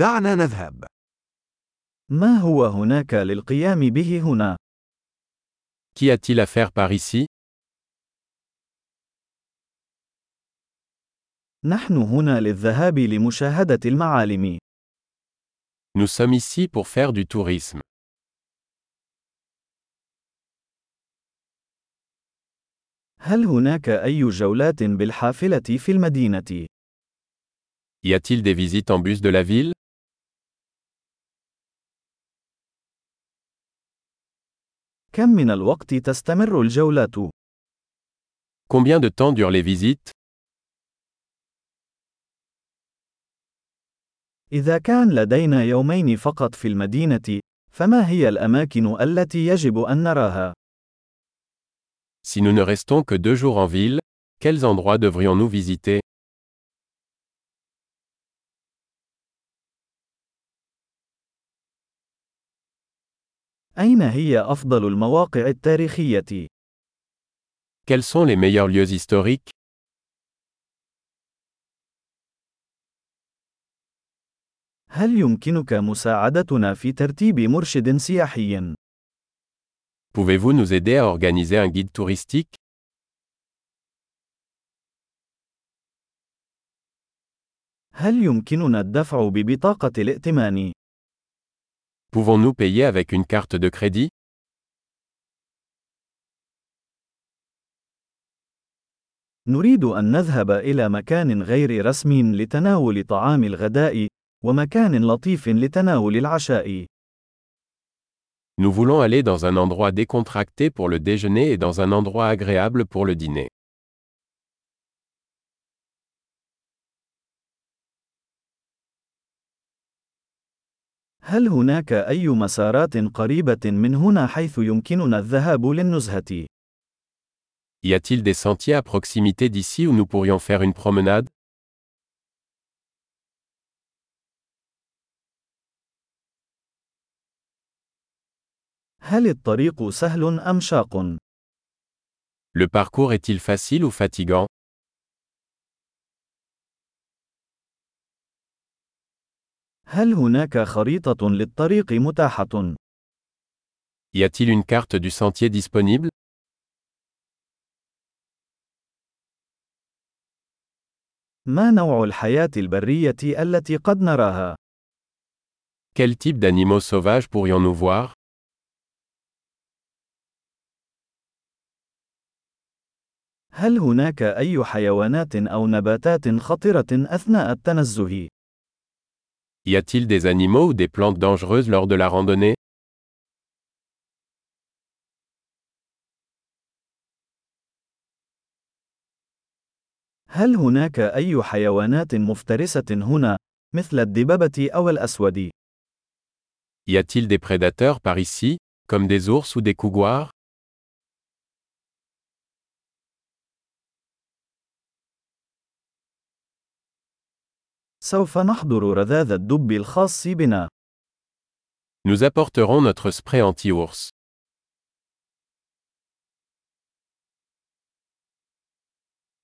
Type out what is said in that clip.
دعنا نذهب. ما هو هناك للقيام به هنا؟ Qu'y a-t-il à faire par ici نحن هنا للذهاب لمشاهدة المعالم. Nous sommes ici pour faire du tourisme. هل هناك أي جولات بالحافلة في المدينة؟ Y a-t-il des visites en bus de la ville كم من الوقت تستمر الجولات؟ Combien de temps durent les visites إذا كان لدينا يومين فقط في المدينة، فما هي الأماكن التي يجب أن نراها؟ Si nous ne restons que deux jours en ville, quels endroits devrions-nous visiter أين هي أفضل المواقع التاريخية؟ Quels sont les meilleurs lieux historiques هل يمكنك مساعدتنا في ترتيب مرشد سياحي؟ Pouvez-vous nous aider à organiser un guide touristique هل يمكننا الدفع ببطاقة الائتمان؟ Pouvons-nous payer avec une carte de crédit نريد أن نذهب إلى مكان غير رسمي لتناول طعام الغداء، ومكان لطيف لتناول العشاء. Nous voulons aller dans un endroit décontracté pour le déjeuner et dans un endroit agréable pour le dîner. هل هناك أي مسارات قريبة من هنا حيث يمكننا الذهاب للنزهة؟ Y a-t-il des sentiers à proximité d'ici où nous pourrions faire une promenade هل الطريق سهل أم شاق؟ Le parcours est-il facile ou fatigant هل هناك خريطة للطريق متاحة؟ Y a-t-il une carte du sentier disponible ما نوع الحياة البرية التي قد نراها؟ Quel type d'animaux sauvages pourrions-nous voir هل هناك أي حيوانات أو نباتات خطرة أثناء التنزه؟ Y a-t-il des animaux ou des plantes dangereuses lors de la randonnée هل هناك أي حيوانات مفترسة هنا، مثل الدببة أو الأسود؟ Y a-t-il des prédateurs par ici, comme des ours ou des couguars سوف نحضر رذاذ الدب الخاص بنا. Nous apporterons notre spray anti-ours.